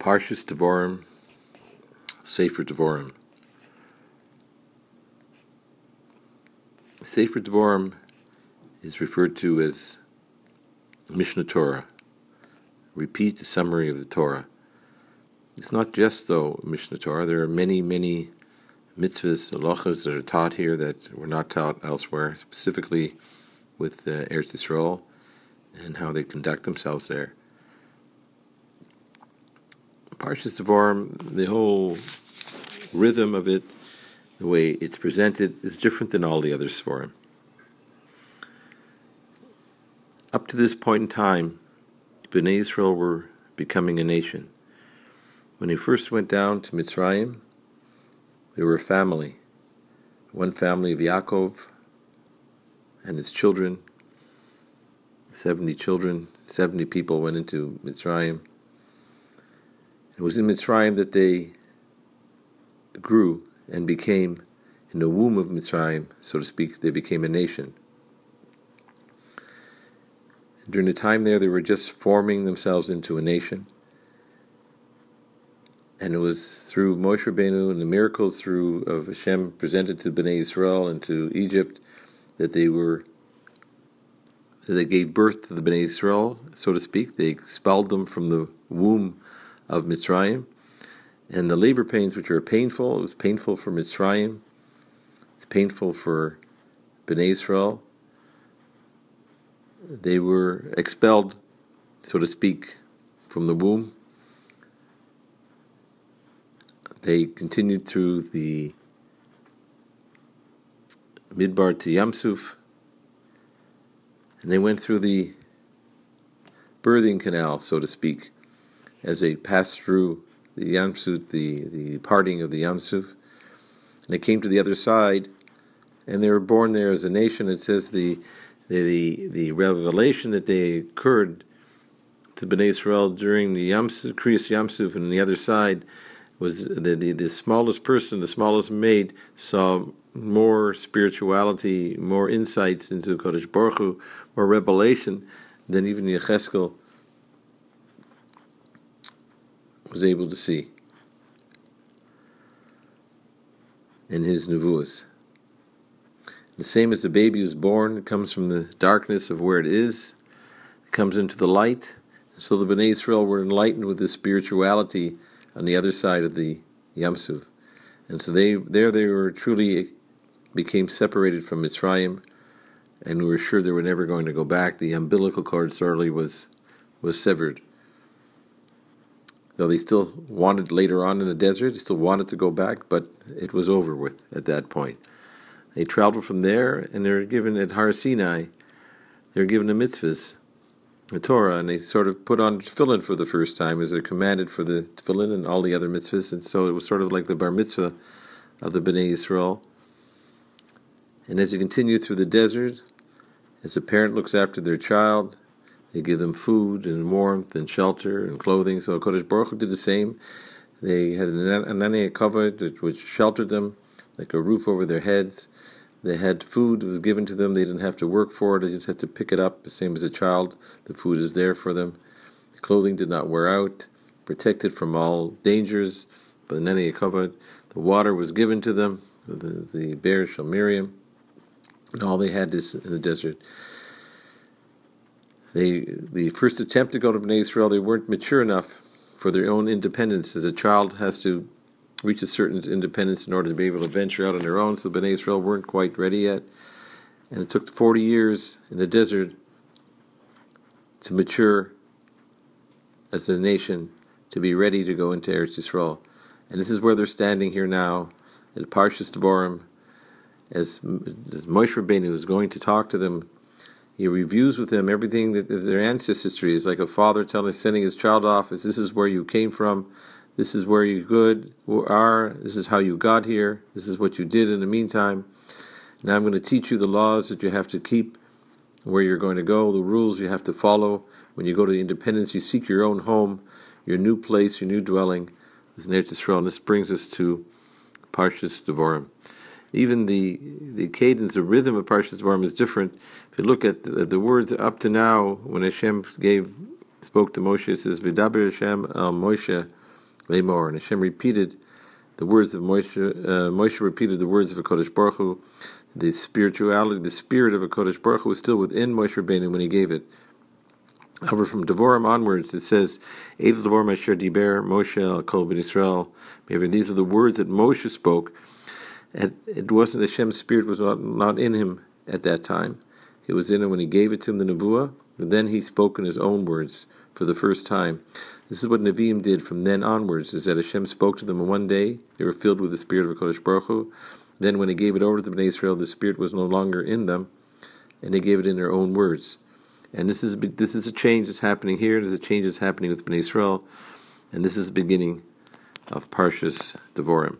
Parshas Devorim, Sefer Devorim. Sefer Devorim is referred to as Mishnah Torah. Repeat the summary of the Torah. It's not just though Mishnah Torah. There are many, many mitzvahs, halachas that are taught here that were not taught elsewhere, specifically with uh, Eretz Yisrael and how they conduct themselves there. Parshas Devarim, the whole rhythm of it, the way it's presented, is different than all the others for him. Up to this point in time, Bnei Israel were becoming a nation. When they first went down to Mitzrayim, they were a family. One family of Yaakov and his children, 70 children, 70 people went into Mitzrayim. It was in Mitzrayim that they grew and became, in the womb of Mitzrayim, so to speak, they became a nation. During the time there, they were just forming themselves into a nation. And it was through Moshe Rabbeinu and the miracles through of Hashem presented to Bnei Israel and to Egypt that they were that they gave birth to the Bnei Israel, so to speak. They expelled them from the womb of Mitzrayim. And the labor pains, which were painful, it was painful for Mitzrayim, it's painful for Bnei Israel. They were expelled, so to speak, from the womb. They continued through the Midbar to Yamsuf, and they went through the birthing canal, so to speak as they passed through the Yamsuf, the, the parting of the Yamsuf. And they came to the other side, and they were born there as a nation. It says the the the revelation that they occurred to Bnei Israel during the Yamsuf, Kriyas Yamsuf, and the other side was the, the the smallest person, the smallest maid, saw more spirituality, more insights into Kodesh Baruch Hu, more revelation than even Yecheskel was able to see in his nevuas. The same as the baby is born, it comes from the darkness of where it is, it comes into the light. So the Bnei Israel were enlightened with this spirituality on the other side of the Yamsuf. And so they there they were truly eh, became separated from Mitzrayim and we were sure they were never going to go back. The umbilical cord certainly was was severed though they still wanted later on in the desert, they still wanted to go back, but it was over with at that point. They traveled from there, and they were given at Har Sinai, they were given the mitzvahs, the Torah, and they sort of put on tefillin for the first time as they're commanded for the tefillin and all the other mitzvahs, and so it was sort of like the bar mitzvah of the Bnei Yisrael. And as you continue through the desert, as a parent looks after their child, they give them food and warmth and shelter and clothing. So Kodesh Baruch did the same. They had an Ananei HaKavod which sheltered them, like a roof over their heads. They had food that was given to them. They didn't have to work for it. They just had to pick it up, the same as a child. The food is there for them. The clothing did not wear out, protected from all dangers. But the Ananei HaKavod. The water was given to them, the, the Be'er Shel Miriam. And all they had is in the desert. They, the first attempt to go to Bnei Israel, they weren't mature enough for their own independence. As a child has to reach a certain independence in order to be able to venture out on their own. So Bnei Israel weren't quite ready yet, and it took 40 years in the desert to mature as a nation to be ready to go into Eretz Yisrael. And this is where they're standing here now, at Parshas Devorim, as, as Moshe Rabbeinu is going to talk to them he reviews with them everything that their ancestry is like a father telling, sending his child off. As this is where you came from, this is where you good are, this is how you got here, this is what you did in the meantime. Now I'm going to teach you the laws that you have to keep, where you're going to go, the rules you have to follow. When you go to independence, you seek your own home, your new place, your new dwelling. This is this brings us to Parshas Devorim even the the cadence, the rhythm of Parshas Devarim is different. If you look at the, the, words up to now, when Hashem gave spoke to Moshe, it says Vidaber Hashem al Moshe Lamor. And Hashem repeated the words of Moshe. Uh, Moshe repeated the words of a Kodesh Baruch Hu. The spirituality, the spirit of a Kodesh Baruch Hu was still within Moshe Rabbeinu when he gave it. However, from Devorim onwards, it says, Edel Devorim Asher Diber Moshe Kol Ben Israel. These are the words that Moshe spoke. It wasn't Hashem's spirit was not, not in him at that time. It was in him when he gave it to him, the Nevuah. But then he spoke in his own words for the first time. This is what Nevi'im did from then onwards, is that Hashem spoke to them in one day. They were filled with the spirit of Kodesh Baruch Hu. Then when he gave it over to the Bnei Israel, the spirit was no longer in them, and they gave it in their own words. And this is this is a change that's happening here. There's a change that's happening with Bnei Israel, and this is the beginning of Parshas Devorim.